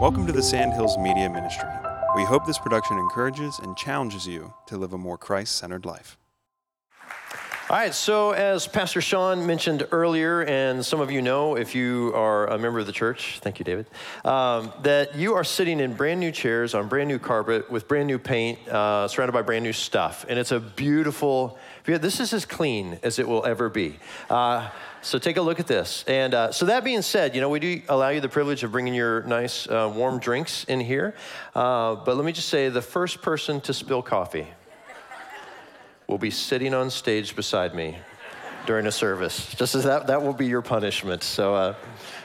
Welcome to the Sandhills Media Ministry. We hope this production encourages and challenges you to live a more Christ centered life. All right, so as Pastor Sean mentioned earlier, and some of you know if you are a member of the church, thank you, David, um, that you are sitting in brand new chairs on brand new carpet with brand new paint, uh, surrounded by brand new stuff. And it's a beautiful, this is as clean as it will ever be. Uh, so take a look at this. And uh, so that being said, you know, we do allow you the privilege of bringing your nice uh, warm drinks in here. Uh, but let me just say the first person to spill coffee will be sitting on stage beside me during a service. Just as that, that will be your punishment. So, uh,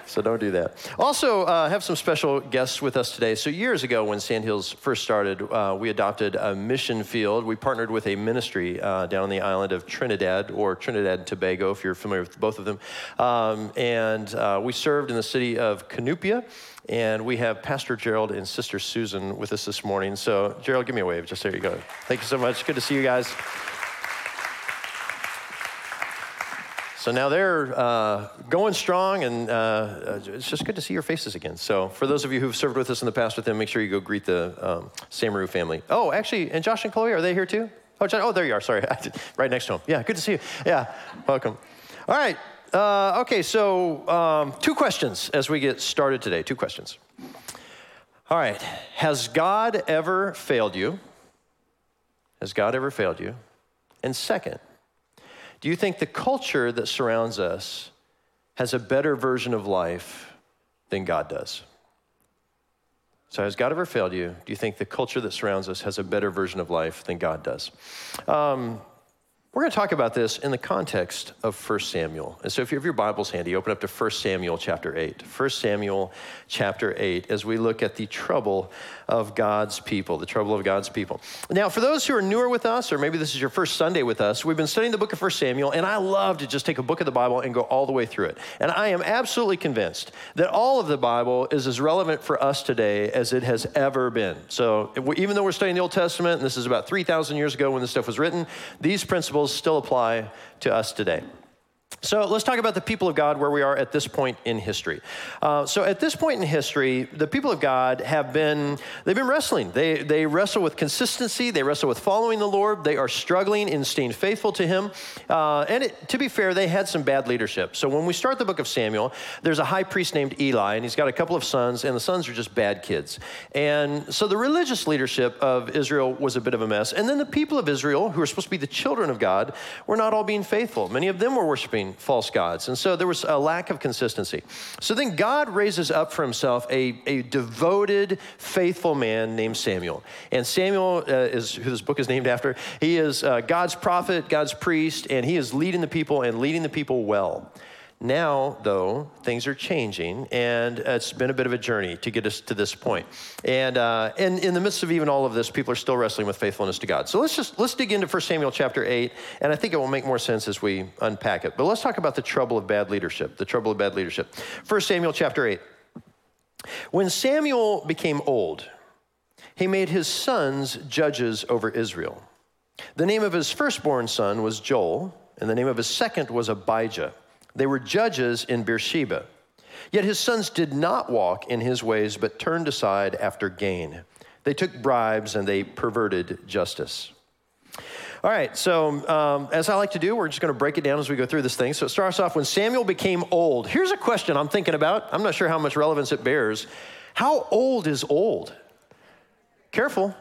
so don't do that. Also, uh, have some special guests with us today. So years ago, when Sandhills first started, uh, we adopted a mission field. We partnered with a ministry uh, down on the island of Trinidad, or Trinidad and Tobago, if you're familiar with both of them. Um, and uh, we served in the city of Cunupia. And we have Pastor Gerald and Sister Susan with us this morning. So, Gerald, give me a wave. Just there you go. Thank you so much. Good to see you guys. So now they're uh, going strong, and uh, it's just good to see your faces again. So for those of you who've served with us in the past with them, make sure you go greet the um, Samaru family. Oh, actually, and Josh and Chloe, are they here too? Oh, Josh, oh there you are. Sorry, right next to them. Yeah, good to see you. Yeah, welcome. All right. Uh, okay, so um, two questions as we get started today. Two questions. All right. Has God ever failed you? Has God ever failed you? And second, do you think the culture that surrounds us has a better version of life than God does? So, has God ever failed you? Do you think the culture that surrounds us has a better version of life than God does? Um, we're going to talk about this in the context of 1 Samuel. And so if you have your Bibles handy, open up to 1 Samuel chapter 8. 1 Samuel chapter 8 as we look at the trouble of God's people, the trouble of God's people. Now, for those who are newer with us, or maybe this is your first Sunday with us, we've been studying the book of 1 Samuel, and I love to just take a book of the Bible and go all the way through it. And I am absolutely convinced that all of the Bible is as relevant for us today as it has ever been. So even though we're studying the Old Testament, and this is about 3,000 years ago when this stuff was written, these principles principles still apply to us today. So let's talk about the people of God where we are at this point in history. Uh, so at this point in history, the people of God have been they've been wrestling. They they wrestle with consistency. They wrestle with following the Lord. They are struggling in staying faithful to Him. Uh, and it, to be fair, they had some bad leadership. So when we start the book of Samuel, there's a high priest named Eli, and he's got a couple of sons, and the sons are just bad kids. And so the religious leadership of Israel was a bit of a mess. And then the people of Israel, who are supposed to be the children of God, were not all being faithful. Many of them were worshiping false gods. And so there was a lack of consistency. So then God raises up for himself a, a devoted, faithful man named Samuel. And Samuel uh, is who this book is named after. He is uh, God's prophet, God's priest, and he is leading the people and leading the people well. Now, though, things are changing, and it's been a bit of a journey to get us to this point. And, uh, and in the midst of even all of this, people are still wrestling with faithfulness to God. So let's just let's dig into 1 Samuel chapter 8, and I think it will make more sense as we unpack it. But let's talk about the trouble of bad leadership, the trouble of bad leadership. 1 Samuel chapter 8. When Samuel became old, he made his sons judges over Israel. The name of his firstborn son was Joel, and the name of his second was Abijah. They were judges in Beersheba. Yet his sons did not walk in his ways, but turned aside after gain. They took bribes and they perverted justice. All right, so um, as I like to do, we're just going to break it down as we go through this thing. So it starts off when Samuel became old. Here's a question I'm thinking about. I'm not sure how much relevance it bears. How old is old? Careful,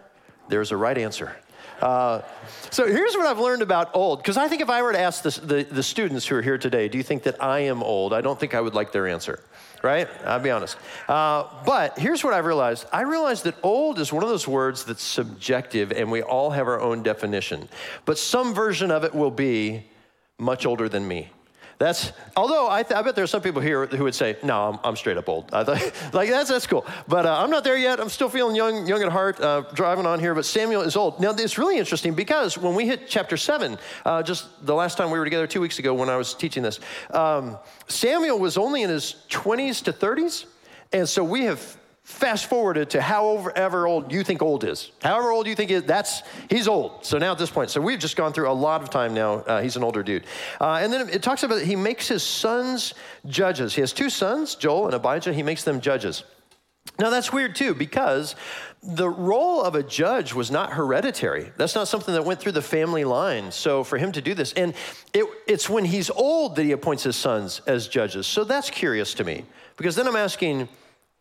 there's a right answer. Uh, so here's what I've learned about old, because I think if I were to ask the, the, the, students who are here today, do you think that I am old? I don't think I would like their answer, right? I'll be honest. Uh, but here's what I've realized I realized that old is one of those words that's subjective, and we all have our own definition. But some version of it will be much older than me. That's although I, th- I, bet there are some people here who would say, "No, I'm, I'm straight up old." Like that's that's cool, but uh, I'm not there yet. I'm still feeling young, young at heart, uh, driving on here. But Samuel is old. Now it's really interesting because when we hit chapter seven, uh, just the last time we were together two weeks ago when I was teaching this, um, Samuel was only in his 20s to 30s, and so we have fast forwarded to however old you think old is. However old you think is, that's, he's old. So now at this point, so we've just gone through a lot of time now. Uh, he's an older dude. Uh, and then it talks about he makes his sons judges. He has two sons, Joel and Abijah. He makes them judges. Now, that's weird too, because the role of a judge was not hereditary. That's not something that went through the family line. So, for him to do this, and it, it's when he's old that he appoints his sons as judges. So, that's curious to me, because then I'm asking,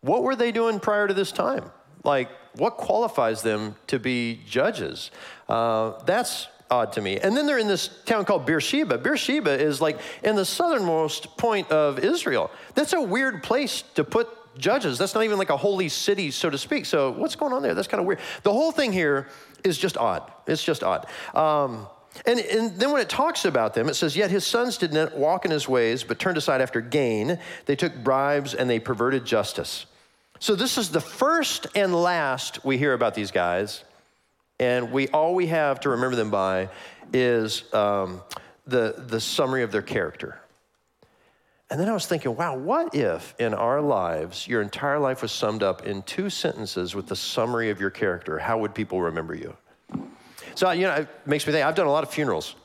what were they doing prior to this time? Like, what qualifies them to be judges? Uh, that's odd to me. And then they're in this town called Beersheba. Beersheba is like in the southernmost point of Israel. That's a weird place to put judges. That's not even like a holy city, so to speak. So what's going on there? That's kind of weird. The whole thing here is just odd. It's just odd. Um, and, and, then when it talks about them, it says, Yet his sons did not walk in his ways, but turned aside after gain. They took bribes and they perverted justice. So this is the first and last we hear about these guys. And we all we have to remember them by is um, the, the summary of their character. And then I was thinking, wow, what if in our lives your entire life was summed up in two sentences with the summary of your character? How would people remember you? So, you know, it makes me think I've done a lot of funerals.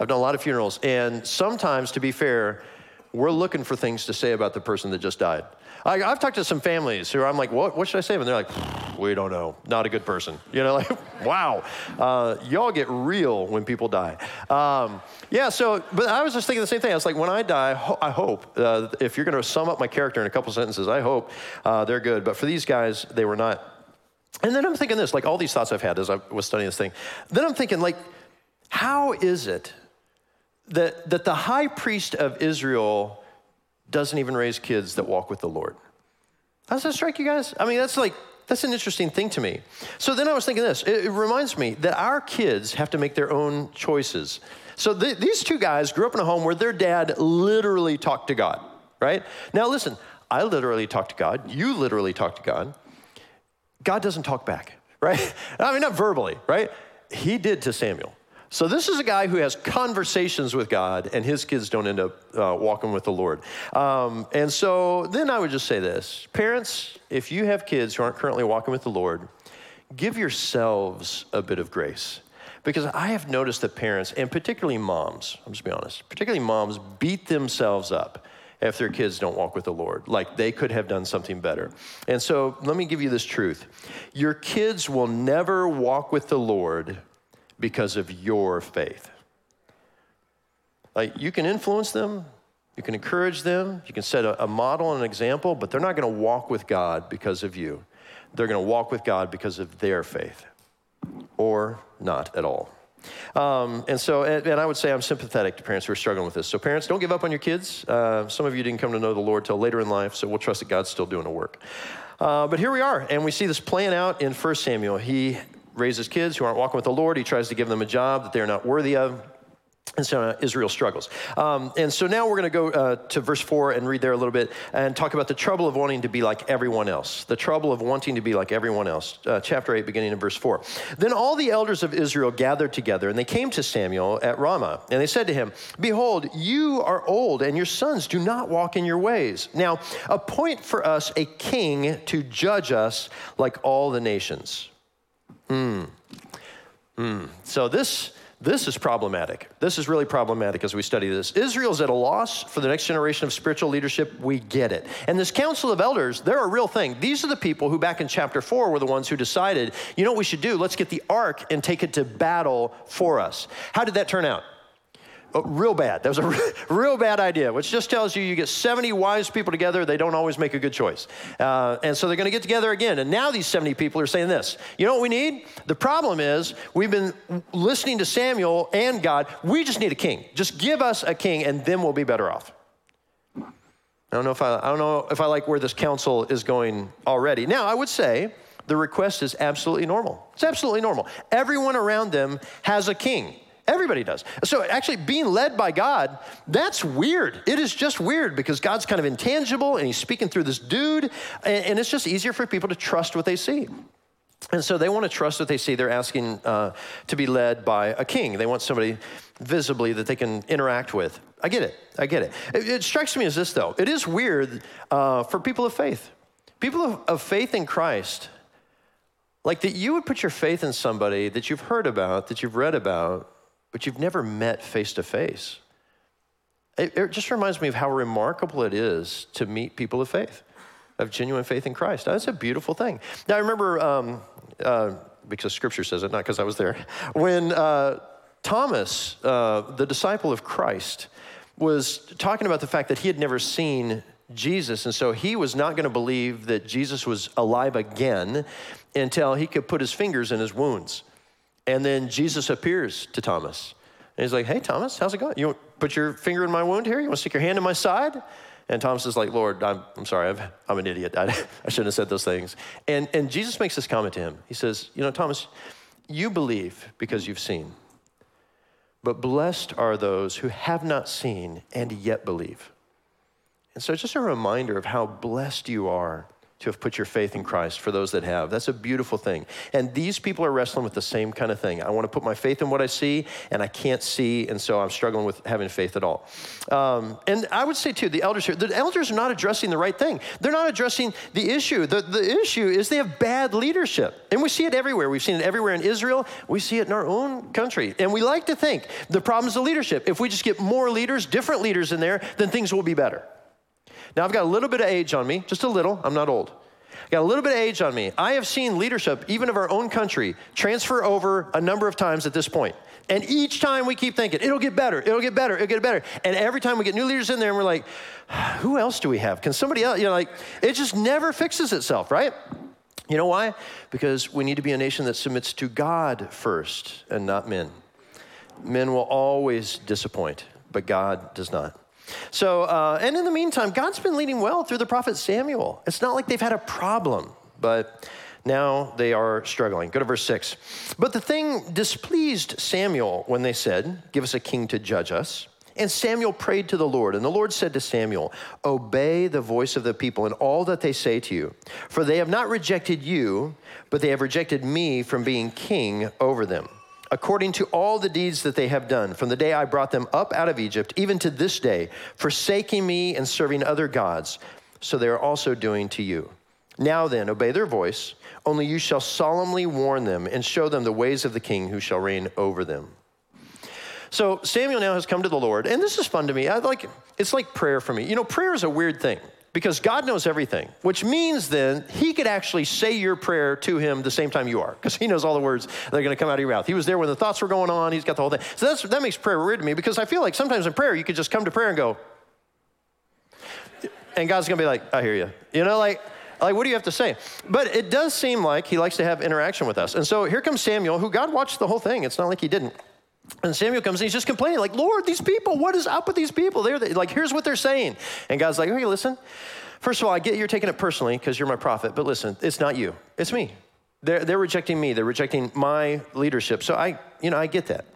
I've done a lot of funerals. And sometimes, to be fair, we're looking for things to say about the person that just died. I, have talked to some families who I'm like, what, what should I say? And they're like, we don't know. Not a good person. You know, like, wow. Uh, y'all get real when people die. Um, yeah, so, but I was just thinking the same thing. I was like, when I die, ho- I hope, uh, if you're going to sum up my character in a couple sentences, I hope uh, they're good. But for these guys, they were not. And then I'm thinking this, like all these thoughts I've had as I was studying this thing. Then I'm thinking, like, how is it that, that the high priest of Israel doesn't even raise kids that walk with the Lord. How does that strike you guys? I mean, that's like, that's an interesting thing to me. So then I was thinking this it, it reminds me that our kids have to make their own choices. So th- these two guys grew up in a home where their dad literally talked to God, right? Now listen, I literally talk to God. You literally talk to God. God doesn't talk back, right? I mean, not verbally, right? He did to Samuel. So, this is a guy who has conversations with God, and his kids don't end up uh, walking with the Lord. Um, and so, then I would just say this Parents, if you have kids who aren't currently walking with the Lord, give yourselves a bit of grace. Because I have noticed that parents, and particularly moms, I'm just be honest, particularly moms beat themselves up if their kids don't walk with the Lord. Like they could have done something better. And so let me give you this truth your kids will never walk with the Lord because of your faith. Like you can influence them, you can encourage them, you can set a, a model and an example, but they're not going to walk with God because of you. They're going to walk with God because of their faith, or not at all. Um, and so, and, and, I would say I'm sympathetic to parents who are struggling with this. So, parents, don't give up on your kids. Uh, some of you didn't come to know the Lord till later in life, so we'll trust that God's still doing the work. Uh, but here we are, and we see this playing out in 1 Samuel. He raises kids who aren't walking with the Lord. He tries to give them a job that they're not worthy of. And so uh, Israel struggles. Um, and so now we're going to go uh, to verse 4 and read there a little bit and talk about the trouble of wanting to be like everyone else. The trouble of wanting to be like everyone else. Uh, chapter 8, beginning in verse 4. Then all the elders of Israel gathered together, and they came to Samuel at Ramah. And they said to him, Behold, you are old, and your sons do not walk in your ways. Now appoint for us a king to judge us like all the nations. Hmm. Hmm. So this this is problematic. This is really problematic as we study this. Israel's at a loss for the next generation of spiritual leadership. We get it. And this council of elders, they're a real thing. These are the people who, back in chapter four, were the ones who decided, you know what we should do? Let's get the ark and take it to battle for us. How did that turn out? Oh, real bad. That was a real bad idea, which just tells you you get 70 wise people together, they don't always make a good choice. Uh, and so they're going to get together again. And now these 70 people are saying this You know what we need? The problem is we've been listening to Samuel and God. We just need a king. Just give us a king, and then we'll be better off. I don't know if I, I don't know if I like where this council is going already. Now, I would say the request is absolutely normal. It's absolutely normal. Everyone around them has a king. Everybody does. So actually, being led by God, that's weird. It is just weird because God's kind of intangible and he's speaking through this dude, and, it's just easier for people to trust what they see. And so they want to trust what they see. They're asking uh, to be led by a king. They want somebody visibly that they can interact with. I get it. I get it. It, it strikes me as this, though. It is weird uh, for people of faith. People of, of faith in Christ, like that you would put your faith in somebody that you've heard about, that you've read about, but you've never met face to face. It just reminds me of how remarkable it is to meet people of faith. of genuine faith in Christ. That's a beautiful thing. Now, I remember, um, uh, because scripture says it, not because I was there, when uh, Thomas, uh, the disciple of Christ, was talking about the fact that he had never seen Jesus, and so he was not going to believe that Jesus was alive again until he could put his fingers in his wounds. And then Jesus appears to Thomas. And he's like, Hey, Thomas, how's it going? You want to put your finger in my wound here? You want to stick your hand in my side? And Thomas is like, Lord, I'm, I'm sorry, i am an idiot. I, I shouldn't have said those things. And, and Jesus makes this comment to him. He says, You know, Thomas, you believe because you've seen, but blessed are those who have not seen and yet believe. And so, it's just a reminder of how blessed you are to have put your faith in Christ for those that have. That's a beautiful thing. And these people are wrestling with the same kind of thing. I want to put my faith in what I see, and I can't see, and so I'm struggling with having faith at all. Um, and I would say, too, the elders here, the elders are not addressing the right thing. They're not addressing the issue. The, the issue is they have bad leadership. And we see it everywhere. We've seen it everywhere in Israel. We see it in our own country. And we like to think the problem is the leadership. If we just get more leaders, different leaders in there, then things will be better. Now, I've got a little bit of age on me, just a little. I'm not old. i Got a little bit of age on me. I have seen leadership, even of our own country, transfer over a number of times at this point. And each time we keep thinking, it'll get better, it'll get better, it'll get better. And every time we get new leaders in there and we're like, who else do we have? Can somebody else? You know, like, it just never fixes itself, right? You know why? Because we need to be a nation that submits to God first and not men. Men will always disappoint, but God does not. So, uh, and in the meantime, God's been leading well through the prophet Samuel. It's not like they've had a problem, but now they are struggling. Go to verse 6. But the thing displeased Samuel when they said, Give us a king to judge us. And Samuel prayed to the Lord, and the Lord said to Samuel, Obey the voice of the people in all that they say to you, for they have not rejected you, but they have rejected me from being king over them according to all the deeds that they have done from the day I brought them up out of Egypt, even to this day, forsaking me and serving other gods. So they are also doing to you. Now then, obey their voice, only you shall solemnly warn them and show them the ways of the king who shall reign over them. So Samuel now has come to the Lord, and this is fun to me. I like it's like prayer for me. You know, prayer is a weird thing because God knows everything, which means then he could actually say your prayer to him the same time you are, because he knows all the words that are going to come out of your mouth. He was there when the thoughts were going on, he's got the whole thing. So that makes prayer weird to me because I feel like sometimes in prayer you could just come to prayer and go, and God's going to be like, I hear you. You know, like, like, what do you have to say? But it does seem like he likes to have interaction with us. And so here comes Samuel, who God watched the whole thing. It's not like he didn't. And Samuel comes and he's just complaining, like, Lord, these people, what is up with these people? They're like, here's what they're saying. And God's like, okay, listen. First of all, I get you're taking it personally because you're my prophet, but listen, it's not you, it's me. They're, they're rejecting me, they're rejecting my leadership. So I, you know, I get that.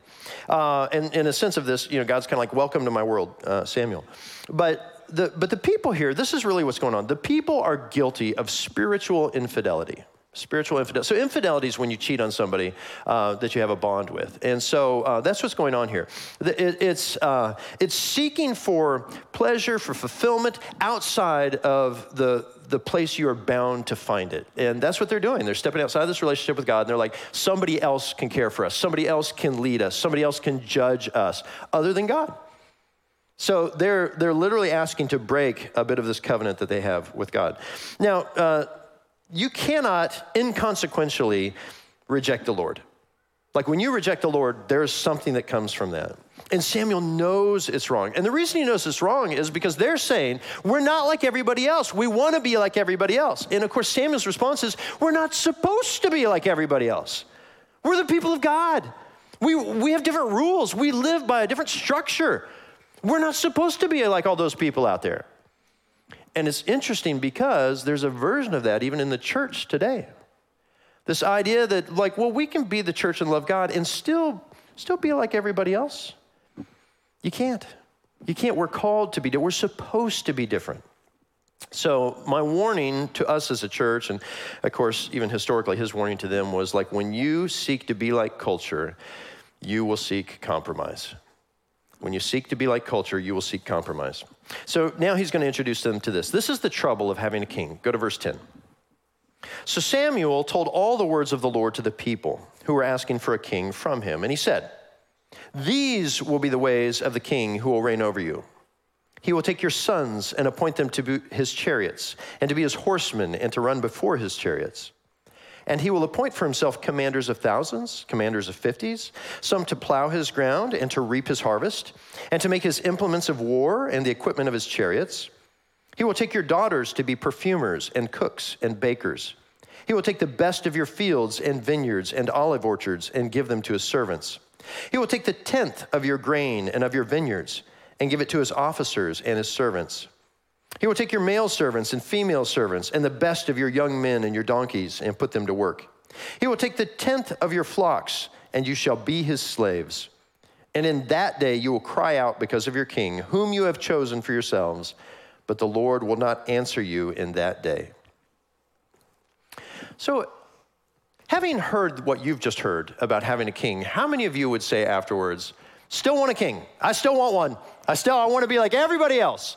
Uh, and in a sense of this, you know, God's kind of like, welcome to my world, uh, Samuel. But the, but the people here, this is really what's going on. The people are guilty of spiritual infidelity. Spiritual infidelity. So, infidelity is when you cheat on somebody uh, that you have a bond with. And so uh, that's what's going on here. It, it's, uh, it's seeking for pleasure, for fulfillment outside of the, the place you are bound to find it. And that's what they're doing. They're stepping outside of this relationship with God and they're like, somebody else can care for us, somebody else can lead us, somebody else can judge us other than God. So they're, they're literally asking to break a bit of this covenant that they have with God. Now, uh, you cannot inconsequentially reject the Lord. Like when you reject the Lord, there's something that comes from that. And Samuel knows it's wrong. And the reason he knows it's wrong is because they're saying, We're not like everybody else. We want to be like everybody else. And of course, Samuel's response is, We're not supposed to be like everybody else. We're the people of God. We, we have different rules. We live by a different structure. We're not supposed to be like all those people out there. And it's interesting because there's a version of that even in the church today. This idea that, like, well, we can be the church and love God and still, still be like everybody else. You can't. You can't. We're called to be different. We're supposed to be different. So, my warning to us as a church, and of course, even historically, his warning to them was like, when you seek to be like culture, you will seek compromise. When you seek to be like culture, you will seek compromise. So now he's going to introduce them to this. This is the trouble of having a king. Go to verse 10. So Samuel told all the words of the Lord to the people who were asking for a king from him. And he said, These will be the ways of the king who will reign over you. He will take your sons and appoint them to be his chariots, and to be his horsemen, and to run before his chariots. And he will appoint for himself commanders of thousands, commanders of fifties, some to plow his ground and to reap his harvest, and to make his implements of war and the equipment of his chariots. He will take your daughters to be perfumers and cooks and bakers. He will take the best of your fields and vineyards and olive orchards and give them to his servants. He will take the tenth of your grain and of your vineyards and give it to his officers and his servants. He will take your male servants and female servants and the best of your young men and your donkeys and put them to work. He will take the tenth of your flocks, and you shall be his slaves. And in that day you will cry out because of your king, whom you have chosen for yourselves, but the Lord will not answer you in that day. So, having heard what you've just heard about having a king, how many of you would say afterwards, Still want a king. I still want one. I still I want to be like everybody else.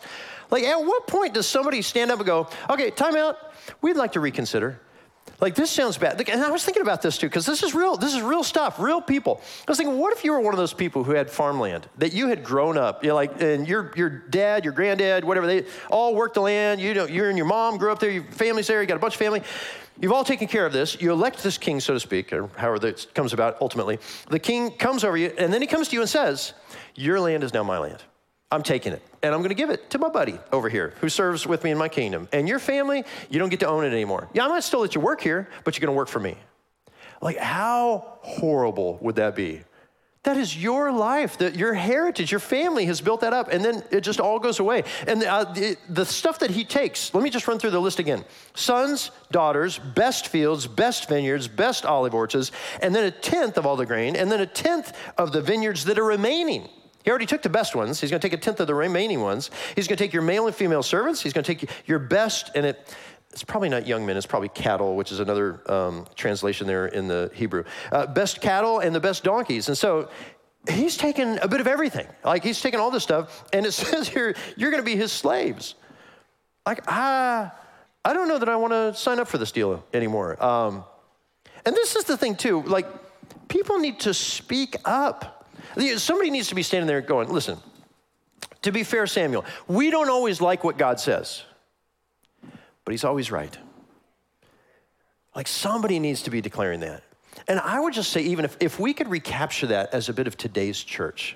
Like at what point does somebody stand up and go, "Okay, time out. We'd like to reconsider." Like this sounds bad. And I was thinking about this too, because this is real, this is real stuff, real people. I was thinking, what if you were one of those people who had farmland that you had grown up, you know, like, and your your dad, your granddad, whatever, they all worked the land, you know, you and your mom grew up there, your family's there, you got a bunch of family. You've all taken care of this. You elect this king, so to speak, or however it comes about ultimately. The king comes over you, and then he comes to you and says, Your land is now my land. I'm taking it, and I'm going to give it to my buddy over here who serves with me in my kingdom. And your family, you don't get to own it anymore. Yeah, I might still let you work here, but you're going to work for me. Like, how horrible would that be? That is your life, that your heritage, your family has built that up, and then it just all goes away. And the, uh, the, the, stuff that he takes, let me just run through the list again sons, daughters, best fields, best vineyards, best olive orchards, and then a tenth of all the grain, and then a tenth of the vineyards that are remaining. He already took the best ones. He's going to take a tenth of the remaining ones. He's going to take your male and female servants. He's going to take your best, and it, it's probably not young men, it's probably cattle, which is another um, translation there in the Hebrew. Uh, best cattle and the best donkeys. And so he's taken a bit of everything. Like he's taken all this stuff, and it says here, you're going to be his slaves. Like, I, I don't know that I want to sign up for this deal anymore. Um, and this is the thing, too. Like, people need to speak up. Somebody needs to be standing there going, listen, to be fair, Samuel, we don't always like what God says but he's always right. Like somebody needs to be declaring that. And I would just say, even if, if we could recapture that as a bit of today's church,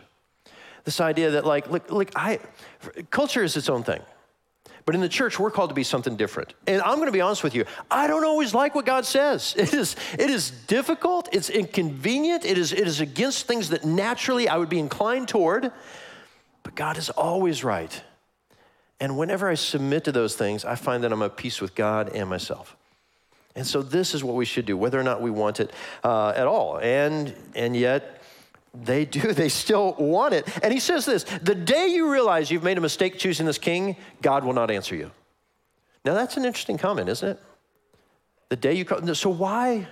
this idea that, like, look, look, I, culture is its own thing. But in the church, we're called to be something different. And I'm going to be honest with you, I don't always like what God says. It is, it is difficult, it's inconvenient, it is, it is against things that naturally I would be inclined toward. But God is always right. And whenever I submit to those things, I find that I'm at peace with God and myself. And so this is what we should do, whether or not we want it uh, at all. And, and yet, they do, they still want it. And he says this the day you realize you've made a mistake choosing this king, God will not answer you. Now, that's an interesting comment, isn't it? The day you come, so why?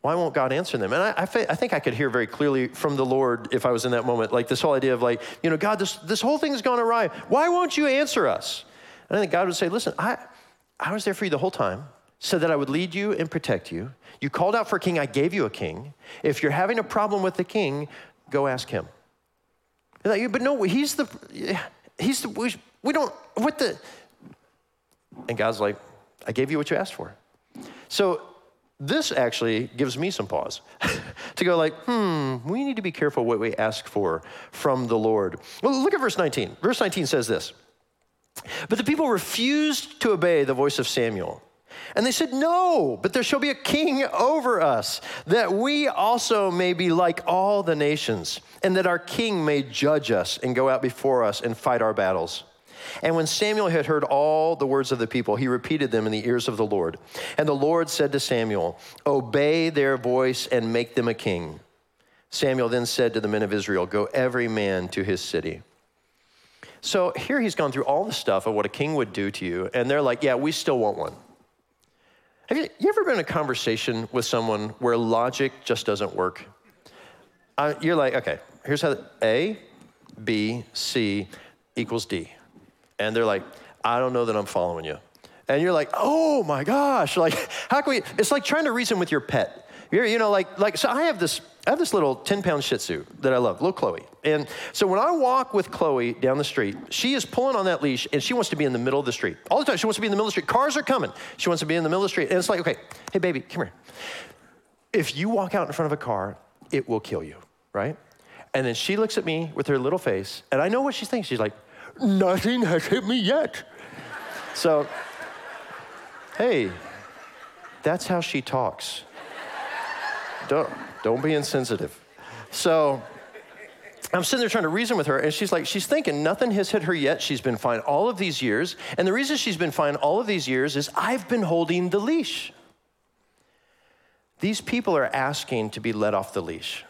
Why won't God answer them? And I, I, I, think I could hear very clearly from the Lord if I was in that moment, like this whole idea of like, you know, God, this, this whole thing's gone awry. Why won't you answer us? And I think God would say, listen, I, I was there for you the whole time, so that I would lead you and protect you. You called out for a king, I gave you a king. If you're having a problem with the king, go ask him. But no, he's the, he's the, we, we don't, what the, and God's like, I gave you what you asked for. So this actually gives me some pause to go like, hmm, we need to be careful what we ask for from the Lord. Well, look at verse 19. Verse 19 says this. But the people refused to obey the voice of Samuel. And they said, No, but there shall be a king over us, that we also may be like all the nations, and that our king may judge us and go out before us and fight our battles. And when Samuel had heard all the words of the people, he repeated them in the ears of the Lord. And the Lord said to Samuel, Obey their voice and make them a king. Samuel then said to the men of Israel, Go every man to his city. So here he's gone through all the stuff of what a king would do to you, and they're like, Yeah, we still want one. Have you, you ever been in a conversation with someone where logic just doesn't work? Uh, you're like, okay, here's how A, B, C equals D and they're like, I don't know that I'm following you. And you're like, oh my gosh, like, how can we? It's like trying to reason with your pet. You're, you know, like, like, so I have this, I have this little 10 pound Shih Tzu that I love, little Chloe. And so when I walk with Chloe down the street, she is pulling on that leash and she wants to be in the middle of the street. All the time, she wants to be in the middle of the street. Cars are coming. She wants to be in the middle of the street. And it's like, okay, hey, baby, come here. If you walk out in front of a car, it will kill you, right? And then she looks at me with her little face, and I know what she's thinking. She's like, nothing has hit me yet. So, hey, that's how she talks. Don't, don't be insensitive. So, I'm sitting there trying to reason with her, and she's like, she's thinking nothing has hit her yet. She's been fine all of these years. And the reason she's been fine all of these years is I've been holding the leash. These people are asking to be let off the leash.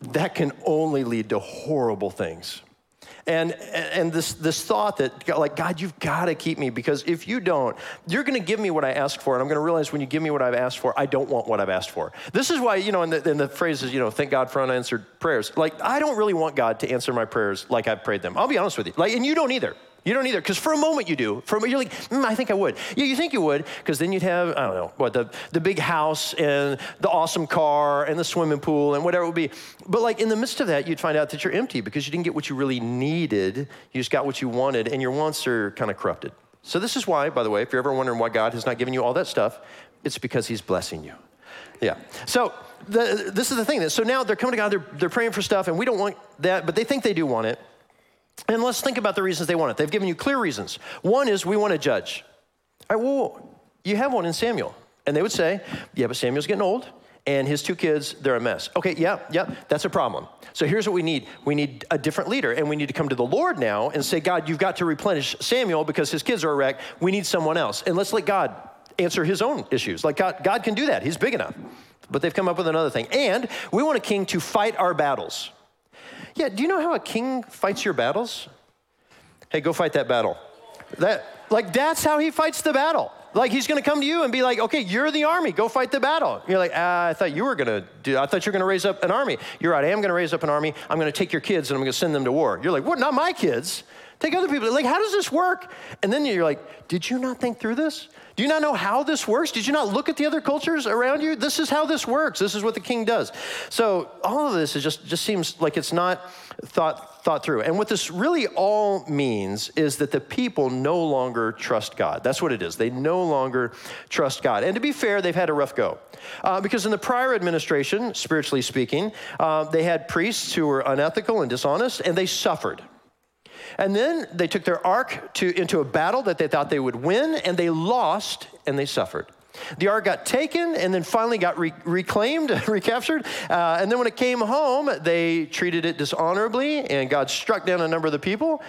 That can only lead to horrible things. And, and this, this thought that, like, God, you've got to keep me because if you don't, you're going to give me what I ask for. And I'm going to realize when you give me what I've asked for, I don't want what I've asked for. This is why, you know, in the, in the phrases, you know, thank God for unanswered prayers. Like, I don't really want God to answer my prayers like I've prayed them. I'll be honest with you. Like, and you don't either. You don't either, because for a moment you do. For a, you're like, mm, I think I would. Yeah, you think you would, because then you'd have, I don't know, what, the, the big house and the awesome car and the swimming pool and whatever it would be. But like in the midst of that, you'd find out that you're empty because you didn't get what you really needed. You just got what you wanted, and your wants are kind of corrupted. So this is why, by the way, if you're ever wondering why God has not given you all that stuff, it's because He's blessing you. Yeah. So the, this is the thing. So now they're coming to God, they're, they're praying for stuff, and we don't want that, but they think they do want it. And let's think about the reasons they want it. They've given you clear reasons. One is we want to judge. All right, you have one in Samuel. And they would say, yeah, but Samuel's getting old, and his two kids, they're a mess. Okay, yeah, yeah, that's a problem. So here's what we need we need a different leader, and we need to come to the Lord now and say, God, you've got to replenish Samuel because his kids are a wreck. We need someone else. And let's let God answer his own issues. Like God, God can do that, he's big enough. But they've come up with another thing. And we want a king to fight our battles. Yeah, do you know how a king fights your battles? Hey, go fight that battle. That like that's how he fights the battle. Like he's to come to you and be like, "Okay, you're the army. Go fight the battle." You're like, ah, "I thought you were to do. I thought you were to raise up an army." You're right. I am to raise up an army. I'm to take your kids and I'm to send them to war. You're like, "What? Not my kids." Take other people. Like, how does this work? And then you're like, did you not think through this? Do you not know how this works? Did you not look at the other cultures around you? This is how this works. This is what the king does. So all of this is just, just seems like it's not thought, thought through. And what this really all means is that the people no longer trust God. That's what it is. They no longer trust God. And to be fair, they've had a rough go. Uh, because in the prior administration, spiritually speaking, uh, they had priests who were unethical and dishonest, and they suffered. And then they took their ark to, into a battle that they thought they would win, and they lost and they suffered. The ark got taken and then finally got re- reclaimed, recaptured. Uh, and then when it came home, they treated it dishonorably, and God struck down a number of the people,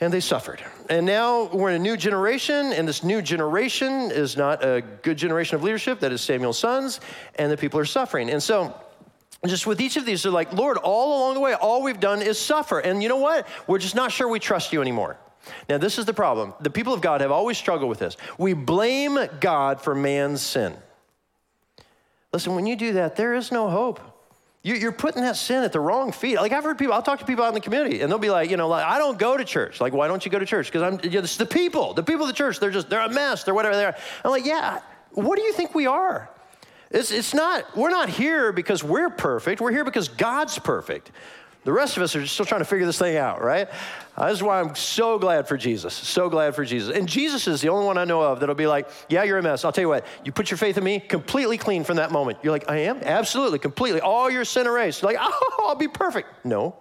and they suffered. And now we're in a new generation, and this new generation is not a good generation of leadership. That is Samuel's sons, and the people are suffering. And so, just with each of these, they're like, Lord, all along the way, all we've done is suffer. And you know what? We're just not sure we trust you anymore. Now, this is the problem. The people of God have always struggled with this. We blame God for man's sin. Listen, when you do that, there is no hope. You're putting that sin at the wrong feet. Like I've heard people, I'll talk to people out in the community, and they'll be like, you know, like I don't go to church. Like, why don't you go to church? Because I'm, you know, it's the people, the people of the church. They're just, they're a mess. They're whatever they are. I'm like, yeah. What do you think we are? It's, it's not, we're not here because we're perfect. We're here because God's perfect. The rest of us are still trying to figure this thing out, right? Uh, this is why I'm so glad for Jesus. So glad for Jesus. And Jesus is the only one I know of that'll be like, yeah, you're a mess. I'll tell you what, you put your faith in me, completely clean from that moment. You're like, I am? Absolutely, completely. All your sin erased. You're like, oh, I'll be perfect. No.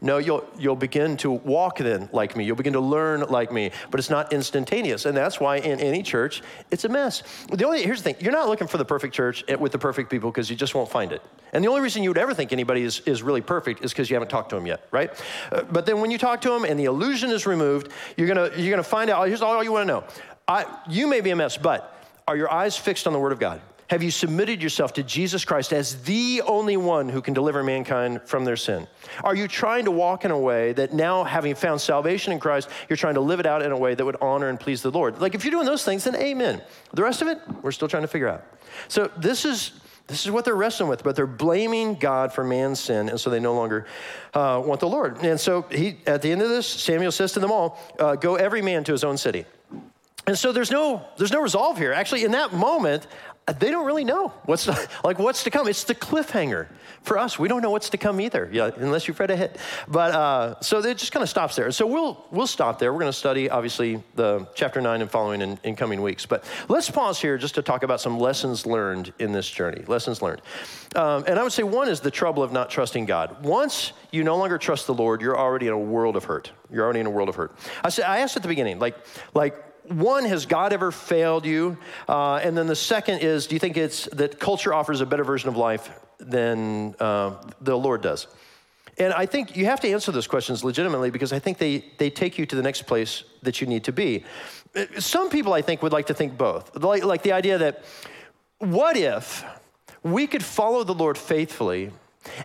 No, you'll, you'll begin to walk then like me. You'll begin to learn like me, but it's not instantaneous. And that's why in any church, it's a mess. The only, here's the thing you're not looking for the perfect church with the perfect people because you just won't find it. And the only reason you would ever think anybody is, is really perfect is because you haven't talked to them yet, right? Uh, but then when you talk to them and the illusion is removed, you're gonna, you're gonna find out here's all you wanna know. I, you may be a mess, but are your eyes fixed on the Word of God? Have you submitted yourself to Jesus Christ as the only one who can deliver mankind from their sin? Are you trying to walk in a way that now, having found salvation in Christ, you're trying to live it out in a way that would honor and please the Lord? Like, if you're doing those things, then amen. The rest of it, we're still trying to figure out. So, this is. This is what they're wrestling with, but they're blaming God for man's sin, and so they no longer uh, want the Lord. And so he, at the end of this, Samuel says to them all, uh, "Go every man to his own city." and so there's no there's no resolve here. Actually, in that moment, they don't really know what's like what's to come. It's the cliffhanger for us. We don't know what's to come either, yeah, unless you've read ahead. But uh, so it just kind of stops there. So we'll we'll stop there. We're going to study obviously the chapter nine and following in, in coming weeks. But let's pause here just to talk about some lessons learned in this journey. Lessons learned, um, and I would say one is the trouble of not trusting God. Once you no longer trust the Lord, you're already in a world of hurt. You're already in a world of hurt. I said I asked at the beginning, like like one, has God ever failed you? Uh, and then the second is, do you think it's that culture offers a better version of life than uh, the Lord does? And I think you have to answer those questions legitimately because I think they, they take you to the next place that you need to be. Some people, I think, would like to think both. Like, like the idea that what if we could follow the Lord faithfully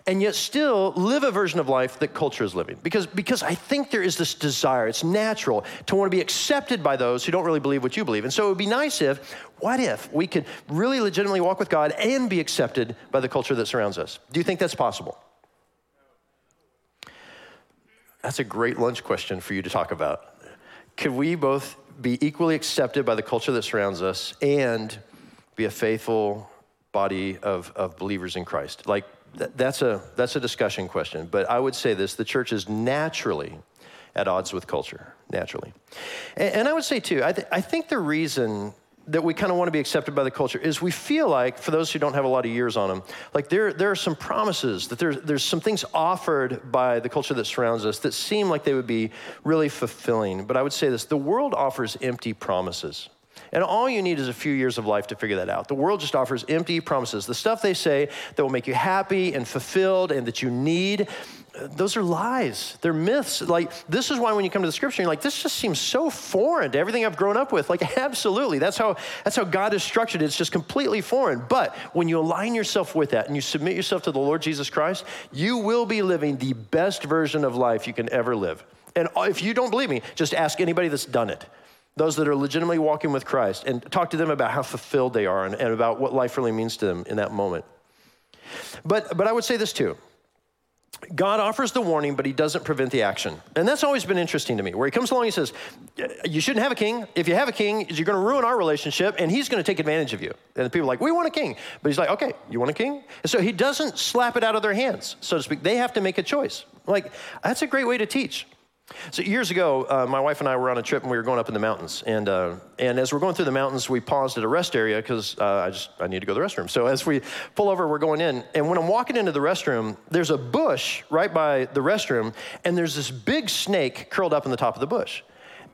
and yet still live a version of life that culture is living. Because, because I think there is this desire, it's natural to want to be accepted by those who don't really believe what you believe. And so it would be nice if, what if we could really legitimately walk with God and be accepted by the culture that surrounds us? Do you think that's possible? That's a great lunch question for you to talk about. Could we both be equally accepted by the culture that surrounds us and be a faithful body of, of believers in Christ? Like, that's a, that's a discussion question. But I would say this the church is naturally at odds with culture, naturally. And, and I would say, too, I, th- I think the reason that we kind of want to be accepted by the culture is we feel like, for those who don't have a lot of years on them, like there, there are some promises, that there's, there's some things offered by the culture that surrounds us that seem like they would be really fulfilling. But I would say this the world offers empty promises. And all you need is a few years of life to figure that out. The world just offers empty promises. The stuff they say that will make you happy and fulfilled and that you need, those are lies. They're myths. Like, this is why when you come to the scripture, you're like, this just seems so foreign to everything I've grown up with. Like, absolutely. That's how, that's how God is structured. It's just completely foreign. But when you align yourself with that and you submit yourself to the Lord Jesus Christ, you will be living the best version of life you can ever live. And if you don't believe me, just ask anybody that's done it those that are legitimately walking with Christ, and talk to them about how fulfilled they are and, and about what life really means to them in that moment. But, but I would say this too. God offers the warning, but he doesn't prevent the action. And that's always been interesting to me, where he comes along and says, You shouldn't have a king. If you have a king, you're going to ruin our relationship, and he's going to take advantage of you. And the people are like, We want a king. But he's like, Okay, you want a king? And so he doesn't slap it out of their hands, so to speak. They have to make a choice. Like, that's a great way to teach. So years ago, uh, my wife and I were on a trip and we were going up in the mountains. And, uh, and as we're going through the mountains, we paused at a rest area because uh, I just I need to go to the restroom. So as we pull over, we're going in. And when I'm walking into the restroom, there's a bush right by the restroom, and there's this big snake curled up in the top of the bush.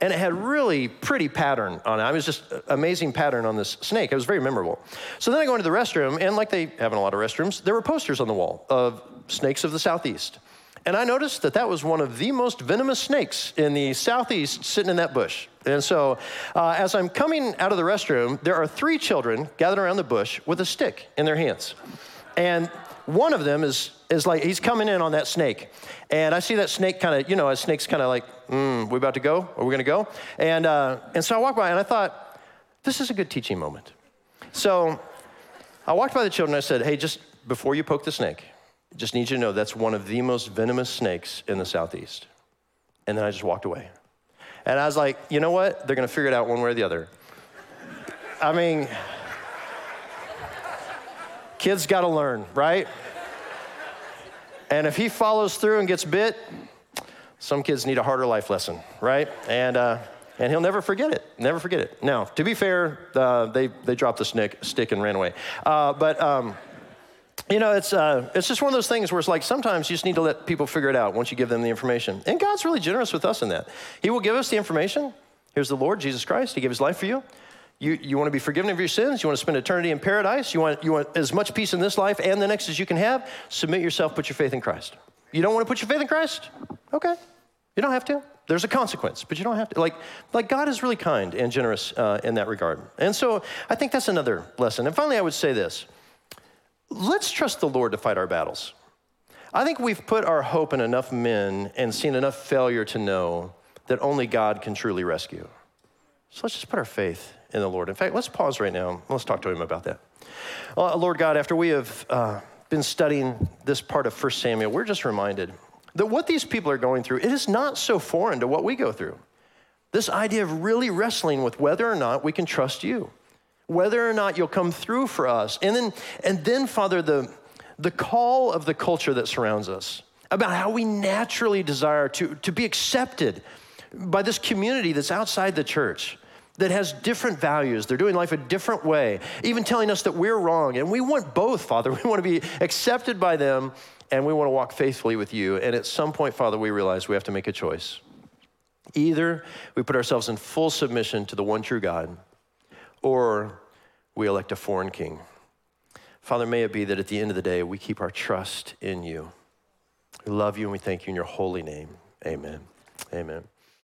And it had really pretty pattern on it. I was just amazing pattern on this snake. It was very memorable. So then I go into the restroom, and like they have in a lot of restrooms, there were posters on the wall of snakes of the southeast. And I noticed that that was one of the most venomous snakes in the southeast sitting in that bush. And so, uh, as I'm coming out of the restroom, there are three children gathered around the bush with a stick in their hands. And one of them is, is like, he's coming in on that snake. And I see that snake kind of, you know, a snake's kind of like, mm, we about to go? Are we going to go? And, uh, and so I walked by and I thought, this is a good teaching moment. So I walked by the children I said, hey, just before you poke the snake, just need you to know that's one of the most venomous snakes in the southeast. And then I just walked away. And I was like, you know what? They're going to figure it out one way or the other. I mean, kids got to learn, right? And if he follows through and gets bit, some kids need a harder life lesson, right? And, uh, and he'll never forget it. Never forget it. Now, to be fair, uh, they, they dropped the stick, stick and ran away. Uh, but. Um, you know, it's, uh, it's just one of those things where it's like sometimes you just need to let people figure it out once you give them the information. And God's really generous with us in that. He will give us the information. Here's the Lord, Jesus Christ. He gave his life for you. You, you want to be forgiven of your sins? You want to spend eternity in paradise? You want, you want as much peace in this life and the next as you can have? Submit yourself, put your faith in Christ. You don't want to put your faith in Christ? Okay. You don't have to. There's a consequence, but you don't have to. Like, like God is really kind and generous uh, in that regard. And so I think that's another lesson. And finally, I would say this let's trust the Lord to fight our battles. I think we've put our hope in enough men and seen enough failure to know that only God can truly rescue. So let's just put our faith in the Lord. In fact, let's pause right now. Let's talk to Him about that. Well, Lord God, after we have uh, been studying this part of 1 Samuel, we're just reminded that what these people are going through, it is not so foreign to what we go through. This idea of really wrestling with whether or not we can trust you, whether or not you'll come through for us. And then, and then Father, the, the call of the culture that surrounds us about how we naturally desire to, to be accepted by this community that's outside the church that has different values. They're doing life a different way, even telling us that we're wrong. And we want both, Father. We want to be accepted by them and we want to walk faithfully with you. And at some point, Father, we realize we have to make a choice. Either we put ourselves in full submission to the one true God, or we elect a foreign king. Father, may it be that at the end of the day, we keep our trust in you. We love you and we thank you in your holy name. Amen. Amen.